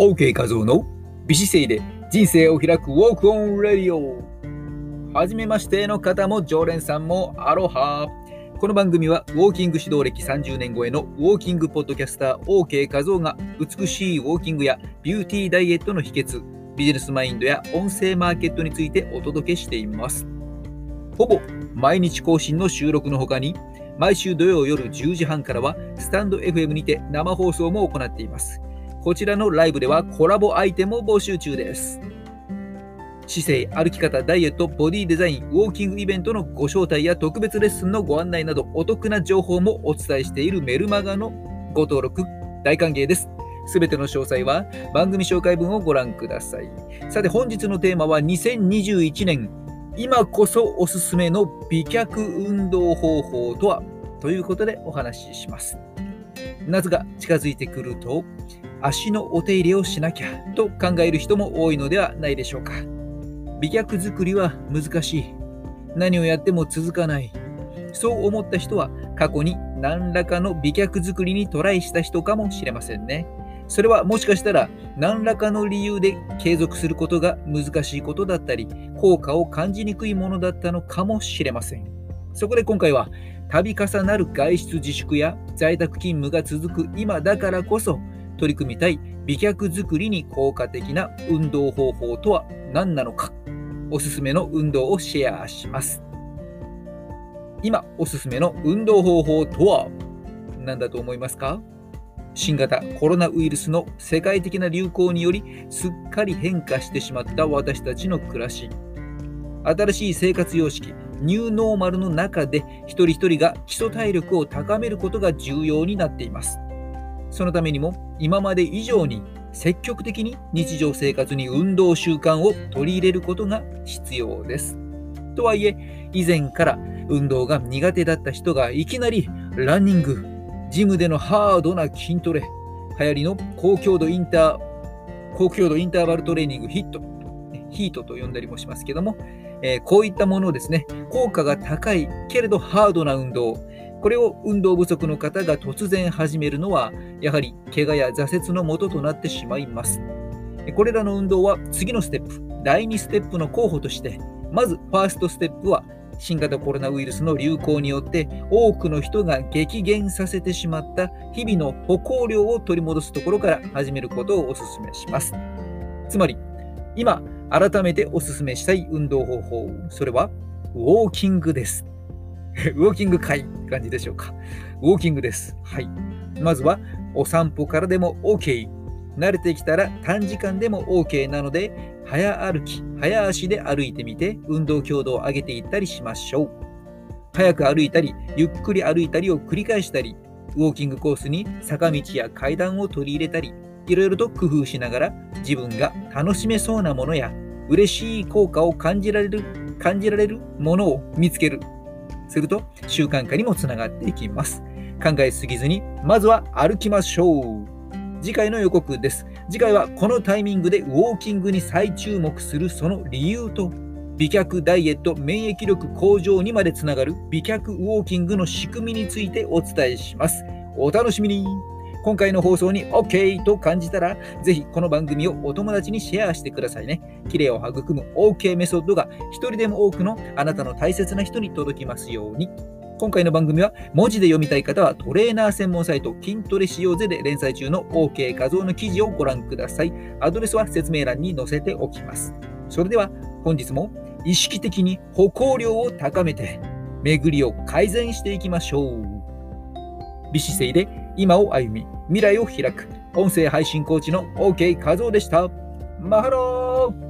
OK 画像の美姿勢で人生を開くウォークオンレディオ。はじめましての方も常連さんもアロハ。この番組はウォーキング指導歴30年超えのウォーキングポッドキャスター OK 画像が美しいウォーキングやビューティーダイエットの秘訣ビジネスマインドや音声マーケットについてお届けしています。ほぼ毎日更新の収録の他に毎週土曜夜10時半からはスタンド FM にて生放送も行っています。こちらのライブではコラボアイテムを募集中です。姿勢、歩き方、ダイエット、ボディデザイン、ウォーキングイベントのご招待や特別レッスンのご案内などお得な情報もお伝えしているメルマガのご登録大歓迎です。すべての詳細は番組紹介文をご覧ください。さて本日のテーマは2021年今こそおすすめの美脚運動方法とは？ということでお話しします。夏が近づいてくると足のお手入れをしなきゃと考える人も多いのではないでしょうか。美脚作りは難しい。何をやっても続かない。そう思った人は過去に何らかの美脚作りにトライした人かもしれませんね。それはもしかしたら何らかの理由で継続することが難しいことだったり、効果を感じにくいものだったのかもしれません。そこで今回は度重なる外出自粛や在宅勤務が続く今だからこそ取り組みたい美脚作りに効果的な運動方法とは何なのか。おすすめの運動をシェアします。今おすすめの運動方法とは何だと思いますか？新型コロナウイルスの世界的な流行によりすっかり変化してしまった私たちの暮らし。新しい生活様式ニューノーマルの中で一人一人が基礎体力を高めることが重要になっています。そのためにも今まで以上に積極的に日常生活に運動習慣を取り入れることが必要です。とはいえ、以前から運動が苦手だった人がいきなりランニング、ジムでのハードな筋トレ、流行りの高強度インター、高強度インターバルトレーニングヒット、ヒートと呼んだりもしますけども、えー、こういったものをですね、効果が高いけれどハードな運動、これを運動不足の方が突然始めるのは、やはり怪我や挫折のもととなってしまいます。これらの運動は次のステップ、第2ステップの候補として、まずファーストステップは新型コロナウイルスの流行によって多くの人が激減させてしまった日々の歩行量を取り戻すところから始めることをお勧めします。つまり、今、改めてお勧めしたい運動方法、それはウォーキングです。ウォーキング会って感じでしょうか。ウォーキングです。はい。まずは、お散歩からでも OK。慣れてきたら短時間でも OK なので、早歩き、早足で歩いてみて、運動強度を上げていったりしましょう。早く歩いたり、ゆっくり歩いたりを繰り返したり、ウォーキングコースに坂道や階段を取り入れたり、いろいろと工夫しながら自分が楽しめそうなものや嬉しい効果を感じられる感じられるものを見つけるすると習慣化にもつながっていきます。考えすぎずにまずは歩きましょう。次回の予告です。次回はこのタイミングでウォーキングに再注目するその理由と美脚ダイエット免疫力向上にまでつながる美脚ウォーキングの仕組みについてお伝えします。お楽しみに。今回の放送に OK と感じたら、ぜひこの番組をお友達にシェアしてくださいね。綺麗を育む OK メソッドが一人でも多くのあなたの大切な人に届きますように。今回の番組は文字で読みたい方はトレーナー専門サイト筋トレしようぜで連載中の OK 画像の記事をご覧ください。アドレスは説明欄に載せておきます。それでは本日も意識的に歩行量を高めて巡りを改善していきましょう。美姿勢で今を歩み、未来を開く。音声配信コーチの OK 和夫でした。マハロー